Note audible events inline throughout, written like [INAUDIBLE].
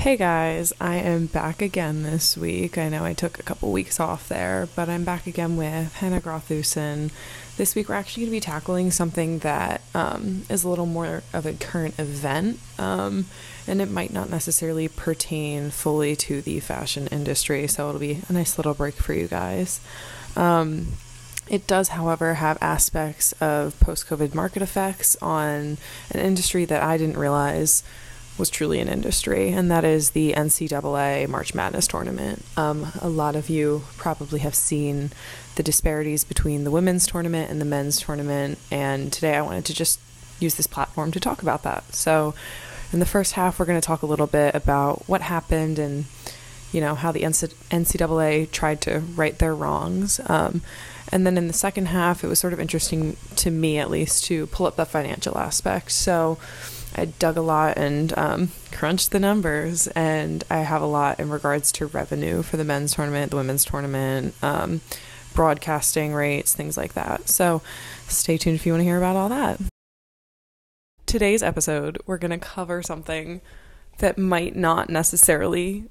Hey guys, I am back again this week. I know I took a couple weeks off there, but I'm back again with Hannah Grothusen. This week we're actually going to be tackling something that um, is a little more of a current event, um, and it might not necessarily pertain fully to the fashion industry, so it'll be a nice little break for you guys. Um, it does, however, have aspects of post COVID market effects on an industry that I didn't realize was truly an industry, and that is the NCAA March Madness tournament. Um, a lot of you probably have seen the disparities between the women's tournament and the men's tournament, and today I wanted to just use this platform to talk about that. So, in the first half, we're going to talk a little bit about what happened and you know how the NCAA tried to right their wrongs. Um, and then in the second half, it was sort of interesting to me, at least, to pull up the financial aspect. So I dug a lot and um, crunched the numbers, and I have a lot in regards to revenue for the men's tournament, the women's tournament, um, broadcasting rates, things like that. So stay tuned if you want to hear about all that. Today's episode, we're going to cover something that might not necessarily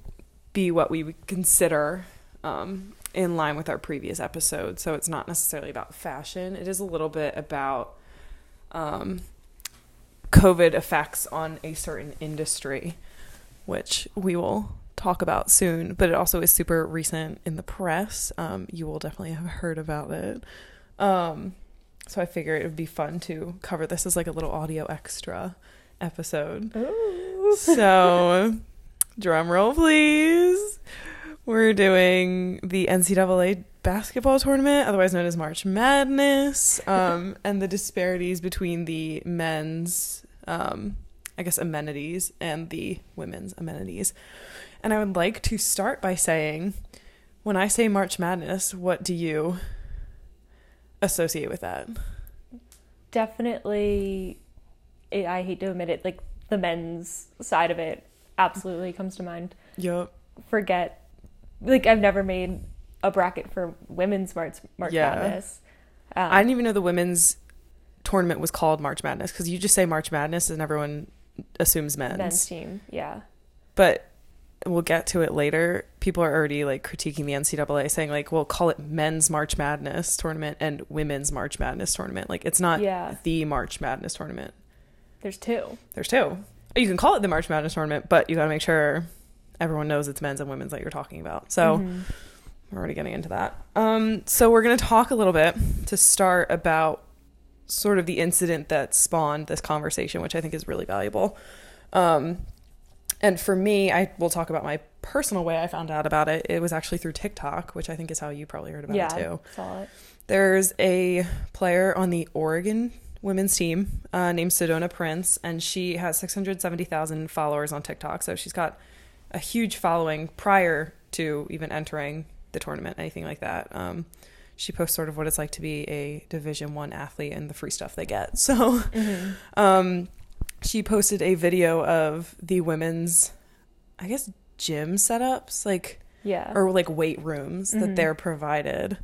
be what we would consider um, in line with our previous episode. So it's not necessarily about fashion. It is a little bit about um, COVID effects on a certain industry, which we will talk about soon. But it also is super recent in the press. Um, you will definitely have heard about it. Um, so I figure it would be fun to cover this as like a little audio extra episode. Ooh. So, drum roll, please. We're doing the NCAA basketball tournament, otherwise known as March Madness, [LAUGHS] um, and the disparities between the men's, um, I guess, amenities and the women's amenities. And I would like to start by saying, when I say March Madness, what do you associate with that? Definitely, I hate to admit it, like the men's side of it absolutely comes to mind. Yep. Forget like I've never made a bracket for women's March March yeah. Madness. Um, I didn't even know the women's tournament was called March Madness because you just say March Madness and everyone assumes men's. Men's team, yeah. But we'll get to it later. People are already like critiquing the NCAA, saying like, "Well, call it Men's March Madness tournament and Women's March Madness tournament." Like, it's not yeah. the March Madness tournament. There's two. There's two. You can call it the March Madness tournament, but you got to make sure everyone knows it's men's and women's that you're talking about. So mm-hmm. we're already getting into that. Um, so we're going to talk a little bit to start about sort of the incident that spawned this conversation, which I think is really valuable. Um, and for me, I will talk about my personal way I found out about it. It was actually through TikTok, which I think is how you probably heard about yeah, it too. Saw it. There's a player on the Oregon women's team uh, named Sedona Prince, and she has 670,000 followers on TikTok. So she's got a huge following prior to even entering the tournament, anything like that. Um, she posts sort of what it's like to be a Division One athlete and the free stuff they get. [LAUGHS] So, mm-hmm. um, she posted a video of the women's, I guess, gym setups, like yeah, or like weight rooms mm-hmm. that they're provided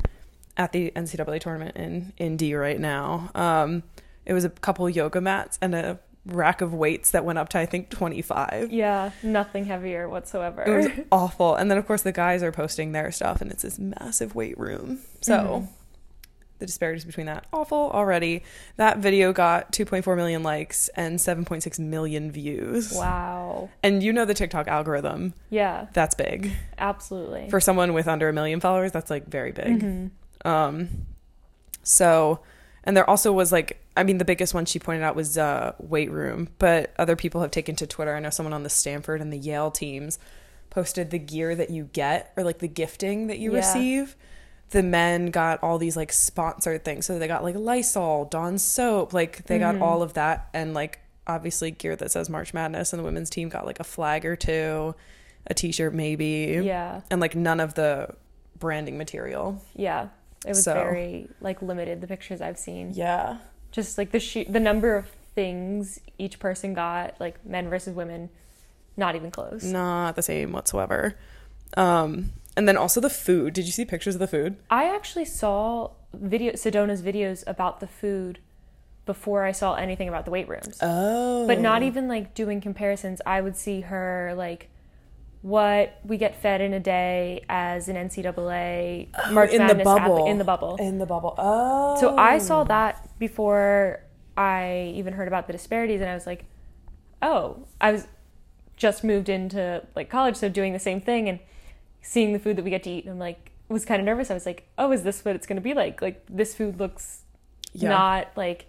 at the NCAA tournament in Indy right now. Um, it was a couple yoga mats and a rack of weights that went up to I think 25. Yeah, nothing heavier whatsoever. It was [LAUGHS] awful. And then of course the guys are posting their stuff and it's this massive weight room. So mm-hmm. the disparities between that awful already. That video got 2.4 million likes and 7.6 million views. Wow. And you know the TikTok algorithm. Yeah. That's big. Absolutely. For someone with under a million followers, that's like very big. Mm-hmm. Um so and there also was like I mean, the biggest one she pointed out was uh, weight room, but other people have taken to Twitter. I know someone on the Stanford and the Yale teams posted the gear that you get or like the gifting that you yeah. receive. The men got all these like sponsored things. So they got like Lysol, Dawn soap, like they mm-hmm. got all of that and like obviously gear that says March Madness and the women's team got like a flag or two, a t-shirt maybe. Yeah. And like none of the branding material. Yeah. It was so, very like limited the pictures I've seen. Yeah just like the sh- the number of things each person got, like men versus women, not even close. Not the same whatsoever. Um, and then also the food. Did you see pictures of the food? I actually saw video Sedona's videos about the food before I saw anything about the weight rooms. Oh. But not even like doing comparisons. I would see her like what we get fed in a day as an NCAA oh, March in the Madness athlete- bubble. in the bubble. In the bubble. Oh. So I oh. saw that before I even heard about the disparities, and I was like, oh, I was just moved into like college, so doing the same thing and seeing the food that we get to eat, and I'm like, was kind of nervous. I was like, oh, is this what it's going to be like? Like this food looks Yeah. not like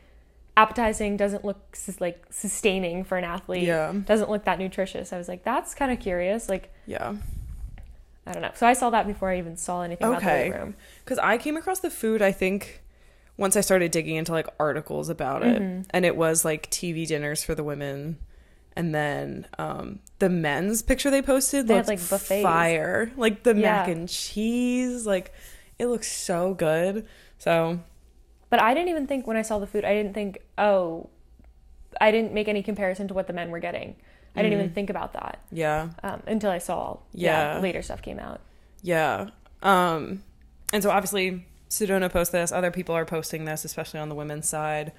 appetizing, doesn't look like sustaining for an athlete. Yeah. doesn't look that nutritious. I was like, that's kind of curious. Like Yeah. I don't know. So I saw that before I even saw anything about the Okay. weight room. Because I came across the food, I think, once I started digging into like articles about it. Mm-hmm. And it was like TV dinners for the women. And then um, the men's picture they posted They had, like, buffets. fire. Like the mac and cheese. Like it looks so good. So But I didn't even think when I saw the food, I didn't think, oh, I didn't make any comparison to what the men were getting. I didn't even think about that yeah. um, until I saw Yeah. yeah. later stuff came out. Yeah. Um, and so obviously Sedona posts this. Other people are posting this, especially on the women's side.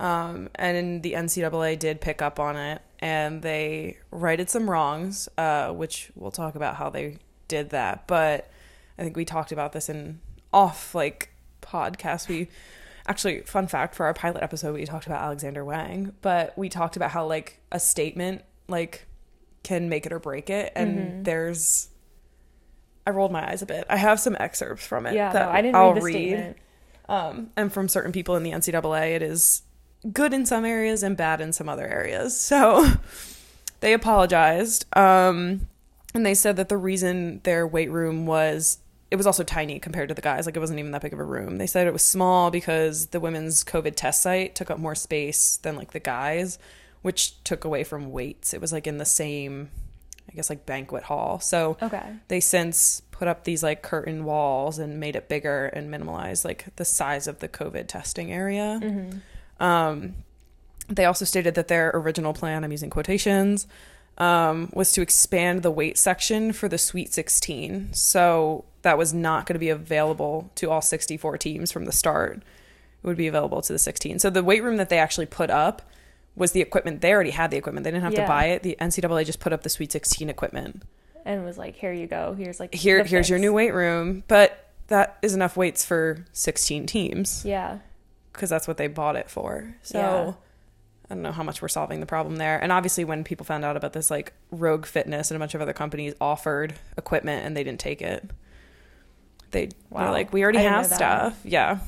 Um, and the NCAA did pick up on it, and they righted some wrongs, uh, which we'll talk about how they did that. But I think we talked about this in off like podcast. We actually, fun fact for our pilot episode, we talked about Alexander Wang, but we talked about how like a statement like can make it or break it, and there's. I rolled my eyes a bit. I have some excerpts from it. Yeah, that no, I didn't I'll read the statement. um, and from certain people in the NCAA, it is good in some areas and bad in some other areas. So [LAUGHS] they apologized. Um, and they said that the reason their weight room was it was also tiny compared to the guys. Like it wasn't even that big of a room. They said it was small because the women's COVID test site took up more space than like the guys, which took away from weights. It was like in the same, I guess, like banquet hall. So Okay. they since put up these like curtain walls and made it bigger and minimalized like the size of the COVID testing area. Um, they also stated that their original plan, I'm using quotations, um, was to expand the weight section for the Sweet 16. So that was not going to be available to all 64 teams from the start. It would be available to the 16. So the weight room that they actually put up was the equipment. They already had the equipment. They didn't have to buy it. The NCAA just put up the Sweet 16 equipment And was like, here you go. Here's like here here's your new weight room but that is enough weights for 16 teams Yeah. because that's what they bought it for so Yeah. I don't know how much we're solving the problem there. And obviously when people found out about this like rogue fitness and a bunch of other companies offered equipment and they didn't take it they were like we already I have stuff. Yeah.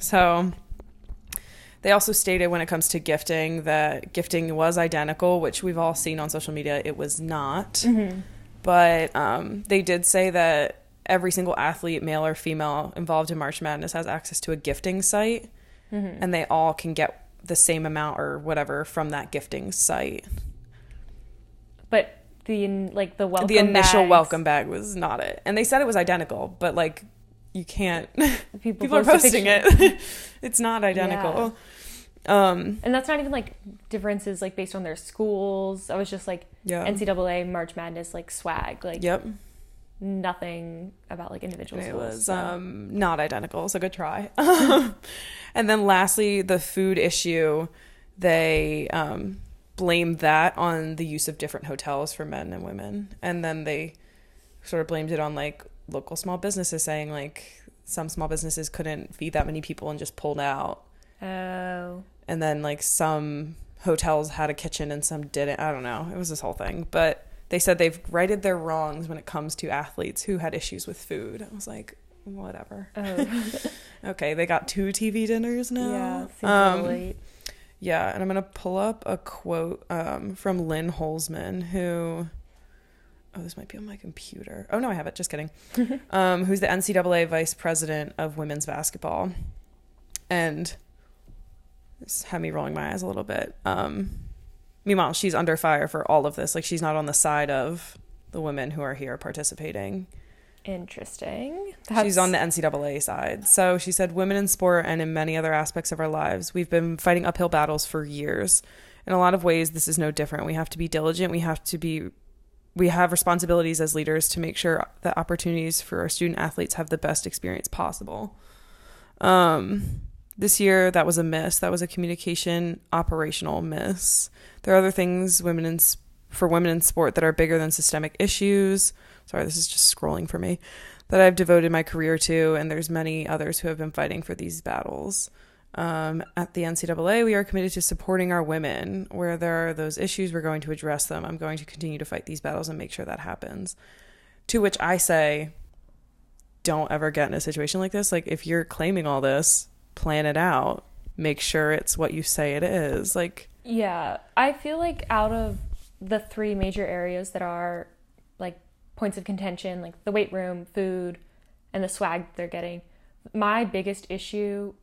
So they also stated when it comes to gifting that gifting was identical which we've all seen on social media it was not. Mm-hmm. but um, they did say that every single athlete, male or female, involved in March Madness has access to a gifting site, Mm-hmm. and they all can get the same amount or whatever from that gifting site. But the like the welcome the initial bags, welcome bag was not it, and they said it was identical, but like you can't. People, [LAUGHS] People are posting it. [LAUGHS] it's not identical. Um, And that's not even like differences like based on their schools. I was just like yeah. NCAA March Madness like swag, like Yep. Nothing about like individual schools. It was so. um, not identical, so good try. [LAUGHS] and then lastly, the food issue, they um, blamed that on the use of different hotels for men and women. And then they sort of blamed it on like local small businesses saying like some small businesses couldn't feed that many people and just pulled out. oh, And then like some hotels had a kitchen and some didn't. I don't know. It was this whole thing. But they said they've righted their wrongs when it comes to athletes who had issues with food. I was like, whatever. oh, [LAUGHS] Okay, they got two TV dinners now. A um, late. yeah, and I'm gonna pull up a quote um, from Lynn Holzman, who oh, this might be on my computer. Oh no, I have it. Just kidding. [LAUGHS] um, who's the NCAA vice president of women's basketball, and this had me rolling my eyes a little bit. Um, meanwhile, she's under fire for all of this. Like she's not on the side of the women who are here participating. Interesting. She's on the NCAA side. So she said, Women in sport and in many other aspects of our lives, we've been fighting uphill battles for years. In a lot of ways, this is no different. We have to be diligent. We have to be, we have responsibilities as leaders to make sure that opportunities for our student athletes have the best experience possible. Um, this year, that was a miss. That was a communication operational miss. There are other things women in for women in sport that are bigger than systemic issues. Sorry, this is just scrolling for me. That I've devoted my career to, and there's many others who have been fighting for these battles. Um, at the NCAA, we are committed to supporting our women. Where there are those issues, we're going to address them. I'm going to continue to fight these battles and make sure that happens. To which I say, don't ever get in a situation like this. Like, if you're claiming all this, plan it out. Make sure it's what you say it is. Like, Yeah, I feel like out of the three major areas that are like points of contention, like the weight room, food, and the swag they're getting, my biggest issue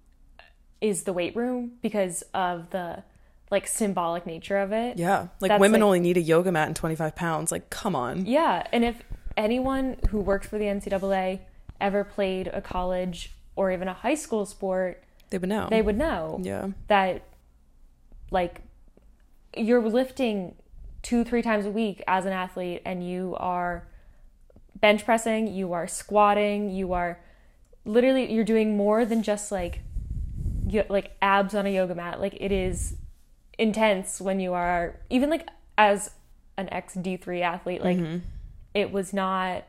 is the weight room because of the like symbolic nature of it. yeah, like That's women like- only need a yoga mat and 25 pounds. Like, come on. Yeah, and if anyone who works for the NCAA ever played a college or even a high school sport, They would know. they would know yeah. that like you're lifting two three times a week as an athlete and you are bench pressing you are squatting you are literally you're doing more than just like you, like abs on a yoga mat like it is intense when you are even like as an ex D3 athlete like Mm-hmm. it was not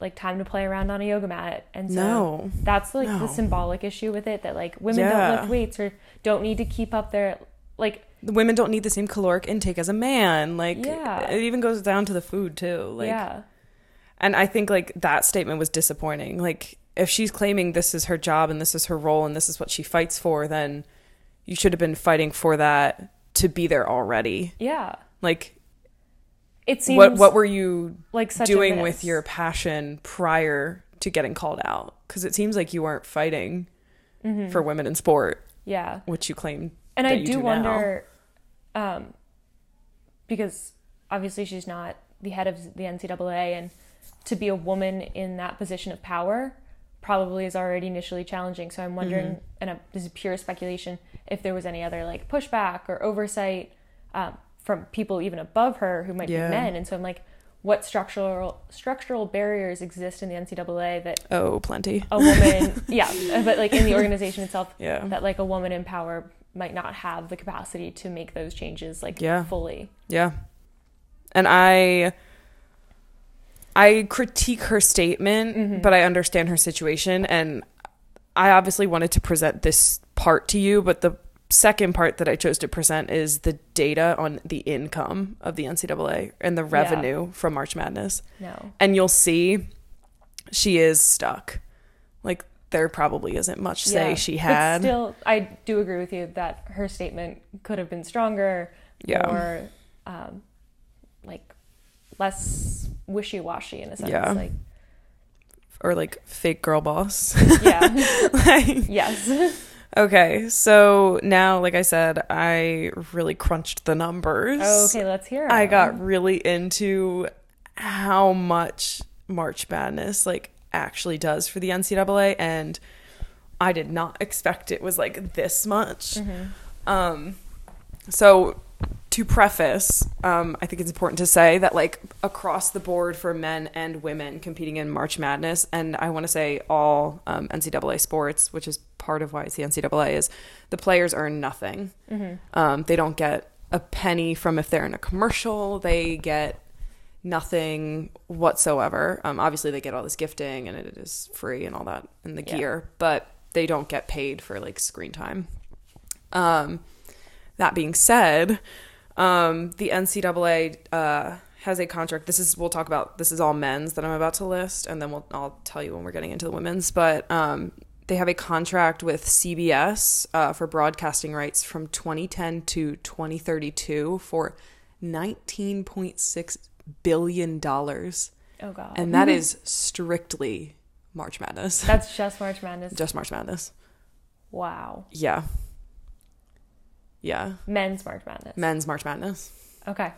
like time to play around on a yoga mat and so No. that's like No. the symbolic issue with it that like women Yeah. don't lift weights or don't need to keep up their like The women don't need the same caloric intake as a man. Like, Yeah. it even goes down to the food, too. Like, yeah And I think like that statement was disappointing. Like if she's claiming this is her job and this is her role and this is what she fights for, then you should have been fighting for that to be there already. yeah Like it seems what what were you like doing with your passion prior to getting called out? Cuz it seems like you weren't fighting for women in sport, yeah which you claim and i do now. wonder um because obviously she's not the head of the ncaa and to be a woman in that position of power probably is already initially challenging so i'm wondering Mm-hmm. and uh, this is pure speculation if there was any other like pushback or oversight um, from people even above her who might Yeah. be men and so i'm like what structural structural barriers exist in the ncaa that Oh, plenty. a woman [LAUGHS] yeah but like in the organization itself Yeah. that like a woman in power might not have the capacity to make those changes like Yeah. fully Yeah. And I I critique her statement, mm-hmm. but I understand her situation and I obviously wanted to present this part to you, but the second part that I chose to present is the data on the income of the NCAA and the revenue from March Madness. no And you'll see she is stuck. Like there probably isn't much say Yeah. she But had. still i do agree with you that her statement could have been stronger Yeah. or um like less wishy-washy in a sense Yeah. like or like fake girl boss. yeah [LAUGHS] like yes Okay, so now, like I said, I really crunched the numbers. okay let's hear it. I got really into how much March Madness like actually does for the NCAA, and I did not expect it was like this much. Mm-hmm. Um, so to preface, um, I think it's important to say that like across the board for men and women competing in March Madness, and I want to say all um, NCAA sports, which is part of why it's the NCAA, is the players earn nothing. Um, they don't get a penny from if they're in a commercial. They get nothing whatsoever. Um, obviously, they get all this gifting and it is free and all that and the Yeah. gear, but they don't get paid for like screen time. Um, that being said, um, the NCAA uh, has a contract. This is we'll talk about. This is all men's that I'm about to list, and then we'll I'll tell you when we're getting into the women's. But um, they have a contract with CBS uh, for broadcasting rights from 2010 to 2032 for 19.6 billion dollars, oh god. And that is strictly March Madness, [LAUGHS] that's just march madness? Just March Madness. wow. Yeah, yeah, men's march madness. Men's March Madness. okay.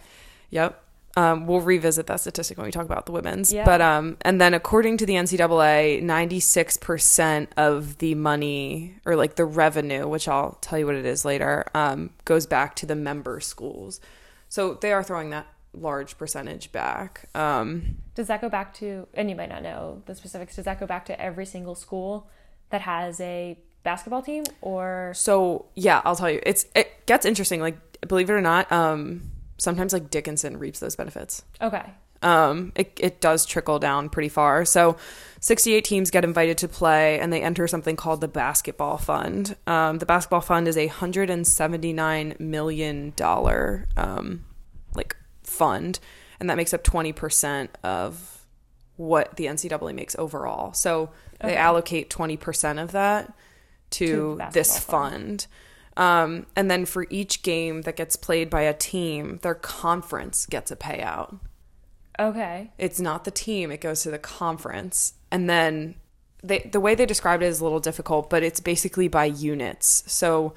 Yep. Um, we'll revisit that statistic when we talk about the women's. Yeah. But um, and then according to the NCAA, ninety six percent of the money or like the revenue, which I'll tell you what it is later, um, goes back to the member schools. So they are throwing that large percentage back. Um, Does that go back to, and you might not know the specifics, does that go back to every single school that has a basketball team or? so yeah, I'll tell you, it's it gets interesting. Like believe it or not, um, sometimes like Dickinson reaps those benefits. Okay. Um, it, it does trickle down pretty far. So 68 teams get invited to play and they enter something called the basketball fund. Um, the basketball fund is a $179 million um, like fund and that makes up 20% of what the NCAA makes overall. So they allocate 20% of that To to, the this basketball fund. Um, and then for each game that gets played by a team, their conference gets a payout. Okay. It's not the team, it goes to the conference. And then they, the way they described it is a little difficult, but it's basically by units. So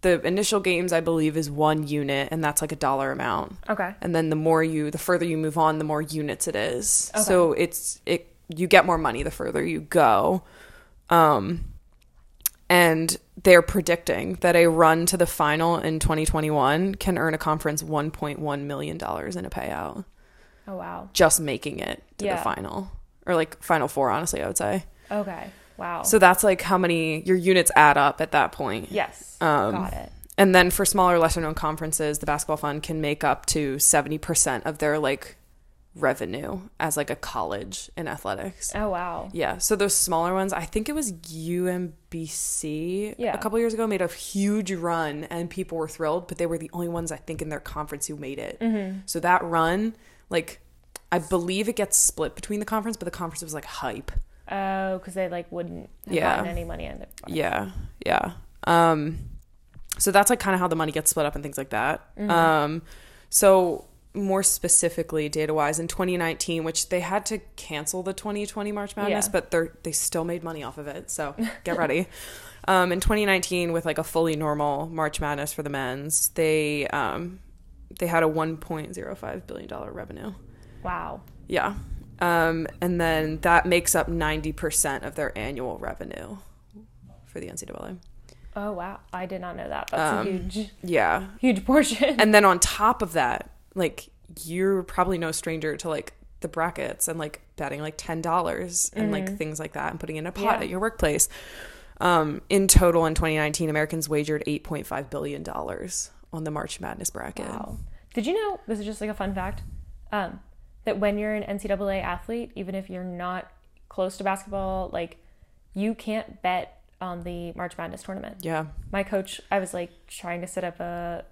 the initial games, I believe, is one unit, and that's like a dollar amount Okay. and then the more you the further you move on the more units it is Okay. so it's it you get more money the further you go um and they're predicting that a run to the final in 2021 can earn a conference 1.1 million dollars in a payout Oh wow. just making it to Yeah. the final or like final four honestly i would say Okay. Wow. so that's like how many your units add up at that point yes. Um, Got it. and then for smaller, lesser known conferences, the basketball fund can make up to 70% of their like revenue as like a college in athletics. Oh wow. Yeah. So those smaller ones, I think it was UMBC Yeah. a couple years ago made a huge run and people were thrilled, but they were the only ones I think in their conference who made it. Mm-hmm. So that run, like, I believe it gets split between the conference, but the conference was like hype. Oh, because they like wouldn't have Yeah. gotten any money in it. Yeah, yeah. Um, so that's like kind of how the money gets split up and things like that. Um, so more specifically, data wise, in 2019, which they had to cancel the 2020 March Madness, Yeah. but they they still made money off of it. So [LAUGHS] get ready. um, in 2019, with like a fully normal March Madness for the men's, they um, they had a 1.05 billion dollar revenue. Wow. Yeah. Um, and then that makes up 90% of their annual revenue for the NCAA. Oh wow. I did not know that. That's Um, a huge, Yeah. huge portion. And then on top of that, like you're probably no stranger to like the brackets and like betting like $10 and like things like that and putting in a pot Mm-hmm. Yeah. at your workplace. Um, in total in 2019, Americans wagered $8.5 billion on the March Madness bracket. Wow. Did you know this is just like a fun fact? Um, that when you're an NCAA athlete, even if you're not close to basketball, like you can't bet on the March Madness tournament. Yeah. My coach, I was like trying to set up a,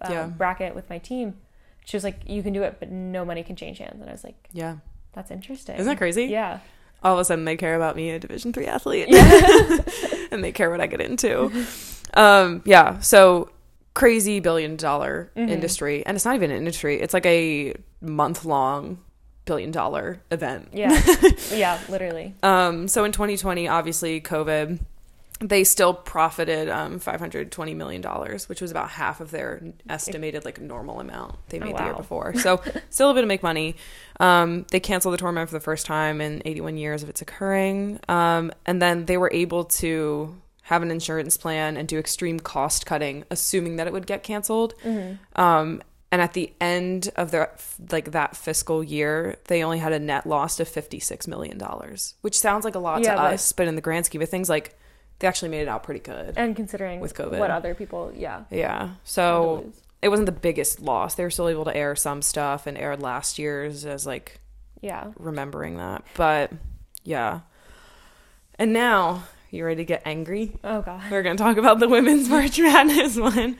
a Yeah. bracket with my team. She was like, "You can do it, but no money can change hands." And I was like, Yeah. "That's interesting." Isn't that crazy? Yeah. all of a sudden they care about me, a Division three athlete, [LAUGHS] and they care what I get into. Um, yeah, so crazy billion dollar Mm-hmm. industry, and it's not even an industry; it's like a month long billion dollar event. Yeah. [LAUGHS] yeah. Literally. Um, so in 2020, obviously COVID, they still profited um, 520 million dollars, which was about half of their estimated like normal amount they Oh, made the year before. So [LAUGHS] still a bit of make money. Um, they canceled the tournament for the first time in 81 years of its occurring, um, and then they were able to have an insurance plan and do extreme cost cutting, assuming that it would get canceled. Mm-hmm. Um, and at the end of their like that fiscal year, they only had a net loss of fifty six million dollars, which sounds like a lot Yeah, to but- us, but in the grand scheme of things, like they actually made it out pretty good. And considering With COVID. what other people, yeah. Yeah, so it wasn't the biggest loss. They were still able to air some stuff and aired last year's as like Yeah. remembering that, but yeah. And now you ready to get angry? Oh god. We're going to talk about the women's [LAUGHS] March Madness one.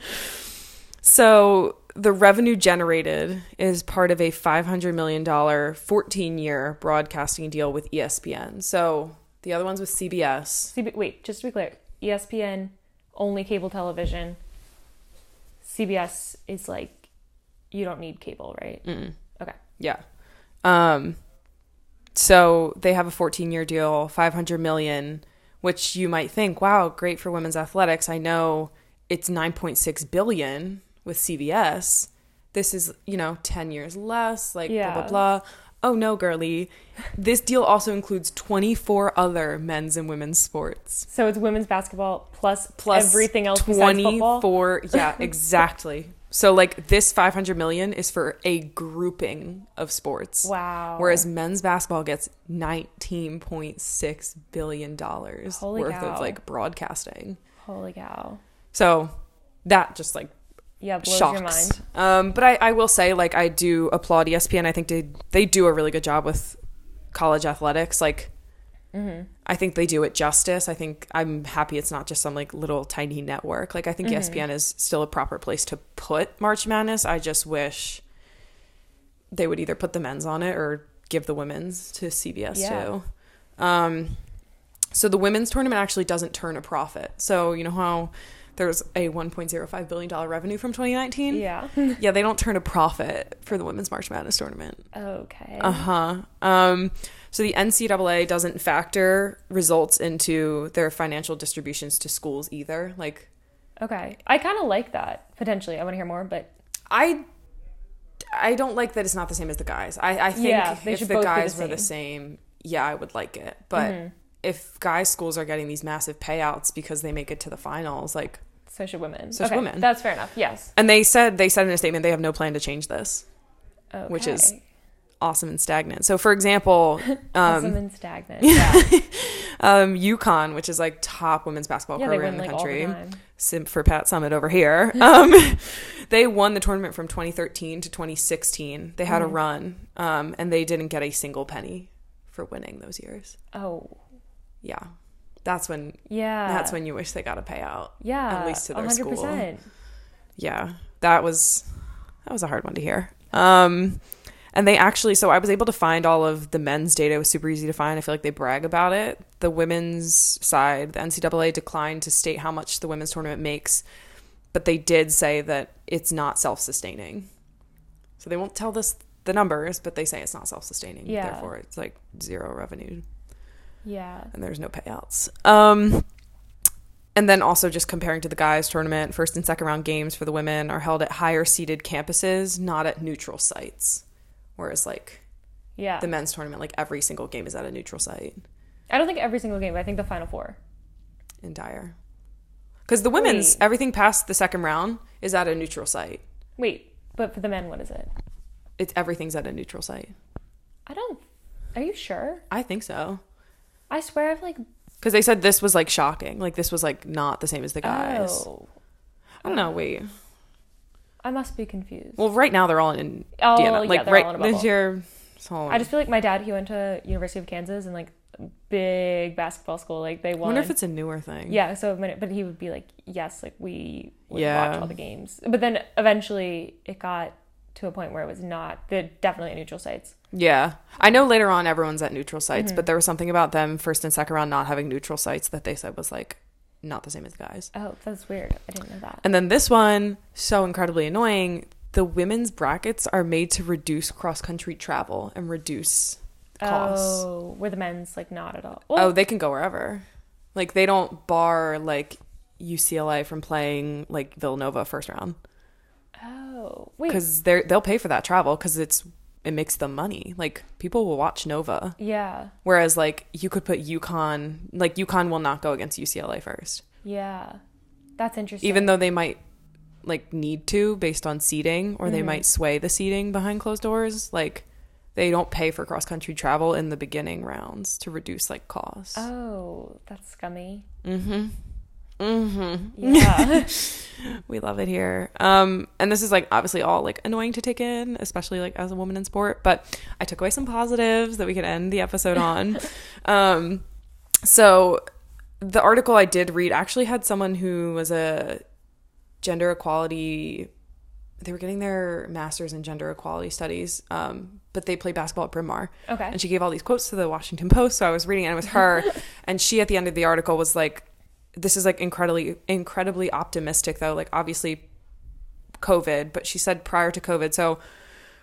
So, the revenue generated is part of a $500 million 14 year broadcasting deal with ESPN. So, the other one's with CBS. CB- wait, just to be clear, ESPN only cable television. CBS is like you don't need cable, right? Mm-mm. Okay. Yeah. Um, so, they have a 14 year deal, 500 million, which you might think, wow, great for women's athletics. I know it's 9.6 billion with CBS. This is, you know, 10 years less, like blah, Yeah. blah, blah. Oh no, girly. This deal also includes 24 other men's and women's sports. So it's women's basketball plus Plus everything else besides football. 24. Yeah, [LAUGHS] exactly. so like this 500 million is for a grouping of sports. Wow. Whereas men's basketball gets 19.6 billion dollars worth cow. of like broadcasting. holy cow. So that just like Yeah, blows your mind. Um, but I, I will say, like, I do applaud ESPN. I think they they do a really good job with college athletics. Like, Mm-hmm. I think they do it justice. I think I'm happy it's not just some like little tiny network. Like, I think Mm-hmm. ESPN is still a proper place to put March Madness. I just wish they would either put the men's on it or give the women's to CBS Yeah. too. Um, so the women's tournament actually doesn't turn a profit. So you know how there's a 1.05 billion dollar revenue from 2019. Yeah. [LAUGHS] Yeah, they don't turn a profit for the women's March Madness tournament. okay. Uh huh. Um, so the NCAA doesn't factor results into their financial distributions to schools either. Like okay. I kind of like that potentially. I want to hear more, but I, I don't like that it's not the same as the guys. I, I think Yeah, if the be the guys were the same, yeah, I would like it. But if guys schools are getting these massive payouts because they make it to the finals, like, so should women. So should women. That's fair enough. Yes. and they said they said in a statement they have no plan to change this. Okay. Which is Awesome and stagnant. So, for example, [LAUGHS] awesome um, and stagnant. Yeah. [LAUGHS] um, UConn, which is like top women's basketball yeah, program win in the the country, time. Sim for Pat Summitt over here. [LAUGHS] Um, they won the tournament from 2013 to 2016. They had a Mhm. run, um, and they didn't get a single penny for winning those years. Oh. Yeah, that's when Yeah. that's when you wish they got a payout. Yeah. at least to their school. 100%. Yeah, that was that was a hard one to hear. Um, and they actually, so I was able to find all of the men's data. It was super easy to find. I feel like they brag about it. The women's side, the NCAA declined to state how much the women's tournament makes, but they did say that it's not self-sustaining. So they won't tell us the numbers, but they say it's not self-sustaining. Yeah. Therefore, it's like zero revenue Yeah. and there's no payouts. Um, and then also just comparing to the guys tournament, first and second round games for the women are held at higher seated campuses, not at neutral sites. Whereas like Yeah. the men's tournament, like every single game is at a neutral site I don't think every single game, but I think the final four. in. Because the women's, Wait. everything past the second round is at a neutral site. Wait, but for the men, what is it? It's everything's at a neutral site. I don't. Are you sure? I think so. I swear I've like. Because they said this was like shocking. Like this was like not the same as the guys. Oh. I don't know. Wait. I must be confused. Well, right now they're all in Oh, Indiana. yeah, Like they're right all in this year. I just feel like my dad, he went to University of Kansas and like big basketball school. Like they I won. wonder if it's a newer thing. yeah, so but but he would be like, yes, like we would Yeah. watch all the games. But then eventually it got to a point where it was not. They're definitely neutral sites. Yeah. I know later on everyone's at neutral sites, Mm-hmm. but there was something about them first and second round not having neutral sites that they said was like not the same as the guys. Oh, that's weird. I didn't know that. And then this one, so incredibly annoying. The women's brackets are made to reduce cross country travel and reduce costs. Oh, where the men's like not at all. Oh, they can go wherever. Like they don't bar like UCLA from playing like Villanova first round oh, wait. because they they'll pay for that travel because it's it makes them money. Like people will watch Nova. Yeah, Whereas like you could put UConn, like UConn will not go against UCLA first, yeah, that's interesting. even though they might like need to based on seating, or they Mhm. might sway the seating behind closed doors. Like they don't pay for cross country travel in the beginning rounds to reduce like costs. Oh, that's scummy. Mm-hmm. Mm-hmm. Yeah. [LAUGHS] We love it here. Um, and this is like obviously all like annoying to take in, especially like as a woman in sport. But I took away some positives that we could end the episode [LAUGHS] on. um, so the article I did read actually had someone who was a gender equality. They were getting their master's in gender equality studies, um, but they played basketball at Bryn Mawr. okay. And she gave all these quotes to the Washington Post. So I was reading it, and it was her. [LAUGHS] and she, at the end of the article, was like, this is like incredibly, incredibly optimistic, though. Like, obviously, COVID, but she said prior to COVID. So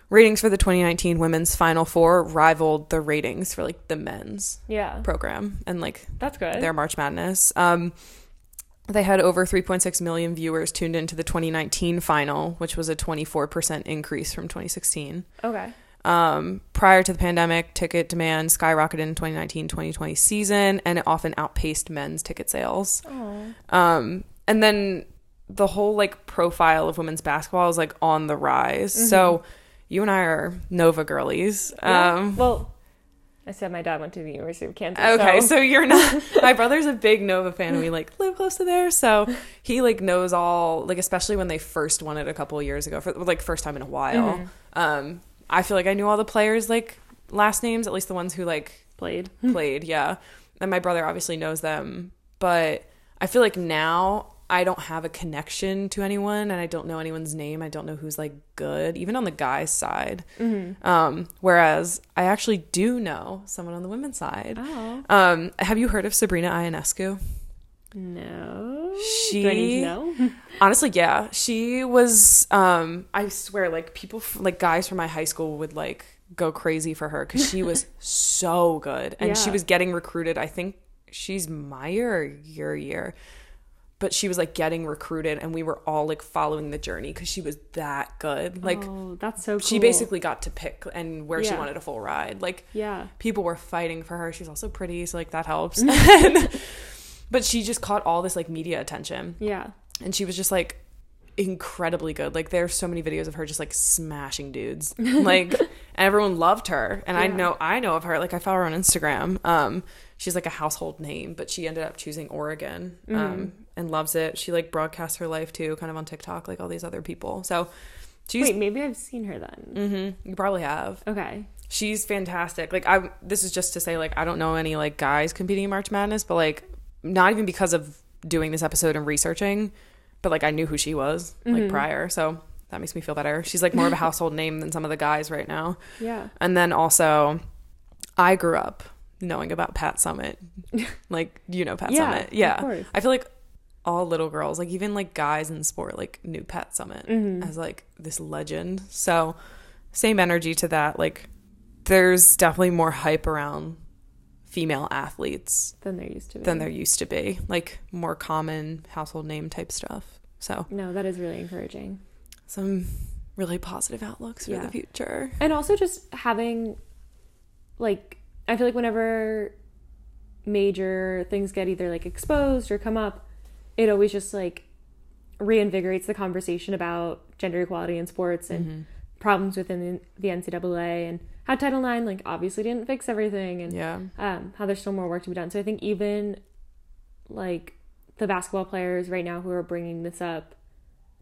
ratings for the 2019 women's Final Four rivaled the ratings for like the men's Yeah, program and like that's good. their March Madness. Um, they had over 3.6 million viewers tuned into the 2019 final, which was a 24% increase from 2016. okay. Um, prior to the pandemic, ticket demand skyrocketed in 2019-2020 season, and it often outpaced men's ticket sales. Um, and then the whole like profile of women's basketball is like on the rise. So you and I are Nova girlies. Um, well, I said my dad went to the University of Kansas. Okay, so, you're not. [LAUGHS] my brother's a big Nova fan, and we like live close to there, so he like knows all like especially when they first won it a couple of years ago for like first time in a while. Mm-hmm. Um, I feel like I knew all the players like last names, at least the ones who like played. [LAUGHS] played, yeah. And my brother obviously knows them, but I feel like now I don't have a connection to anyone and I don't know anyone's name. I don't know who's like good, even on the guys' side. Mm-hmm. Um, whereas I actually do know someone on the women's side. Oh Um, have you heard of Sabrina Ionescu? No. She Do I need to know? [LAUGHS] honestly, yeah, she was. Um, I swear, like people, like guys from my high school would like go crazy for her because she [LAUGHS] was so good, and she was getting recruited. I think she's my year your year, but she was like getting recruited, and we were all like following the journey because she was that good. Like oh, that's so cool. she basically got to pick and where she wanted a full ride. Like yeah. people were fighting for her. She's also pretty, so like that helps. And- [LAUGHS] but she just caught all this like media attention Yeah. and she was just like incredibly good. Like there's so many videos of her just like smashing dudes. [LAUGHS] Like and everyone loved her. And I know I know of her. Like I follow her on Instagram. Um she's like a household name, but she ended up choosing Oregon. Um Mm-hmm. and loves it. She like broadcasts her life too, kind of on TikTok, like all these other people. So she's Wait, maybe I've seen her then. Mhm, you probably have. Okay. She's fantastic. Like I this is just to say like I don't know any like guys competing in March Madness, but like not even because of doing this episode and researching, but like I knew who she was like prior. So that makes me feel better. She's like more of a [LAUGHS] household name than some of the guys right now. Yeah. And then also I grew up knowing about Pat Summitt. [LAUGHS] like you know Pat Yeah, Summitt. Yeah. I feel like all little girls, like even like guys in sport, like knew Pat Summitt Mm-hmm. as like this legend. So same energy to that. Like there's definitely more hype around female athletes Than there used to be. than there used to be. Like more common household name type stuff. So No, that is really encouraging. some really positive outlooks for Yeah. the future. And also just having like I feel like whenever major things get either like exposed or come up, it always just like reinvigorates the conversation about gender equality in sports and Mm-hmm. problems within the, the NCAA and how Title IX like obviously didn't fix everything and Yeah. um, how there's still more work to be done. So I think even like the basketball players right now who are bringing this up,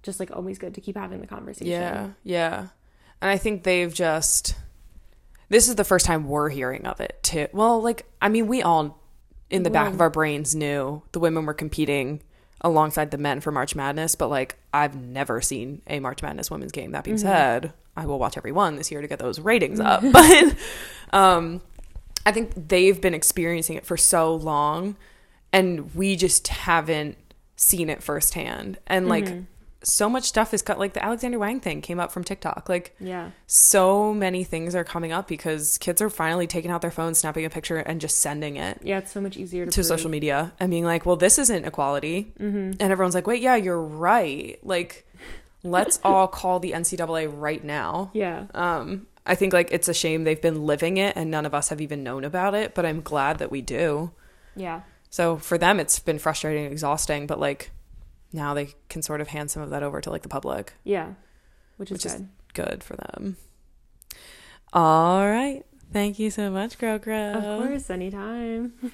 just like always good to keep having the conversation. Yeah, yeah. And I think they've just this is the first time we're hearing of it too. Well, like I mean, we all in the back of our brains knew the women were competing alongside the men for March Madness, but like I've never seen a March Madness women's game. That being mm-hmm. said, I will watch every one this year to get those ratings up. Mm-hmm. [LAUGHS] But um I think they've been experiencing it for so long and we just haven't seen it firsthand. And like mm-hmm. So much stuff is cut like the Alexander Wang thing came up from TikTok. Like Yeah. so many things are coming up because kids are finally taking out their phones, snapping a picture, and just sending it Yeah, it's so much easier to, to social media and being like, well, this isn't equality. Mm-hmm. And everyone's like, wait, yeah, you're right. Like, let's [LAUGHS] all call the NCAA right now. Yeah. Um, I think like it's a shame they've been living it and none of us have even known about it, but I'm glad that we do. Yeah. So for them, it's been frustrating and exhausting, but like now they can sort of hand some of that over to like the public. Yeah. Which is Which is- good. Good for them. All right. Thank you so much, Grow Grow. Of course, anytime. [LAUGHS]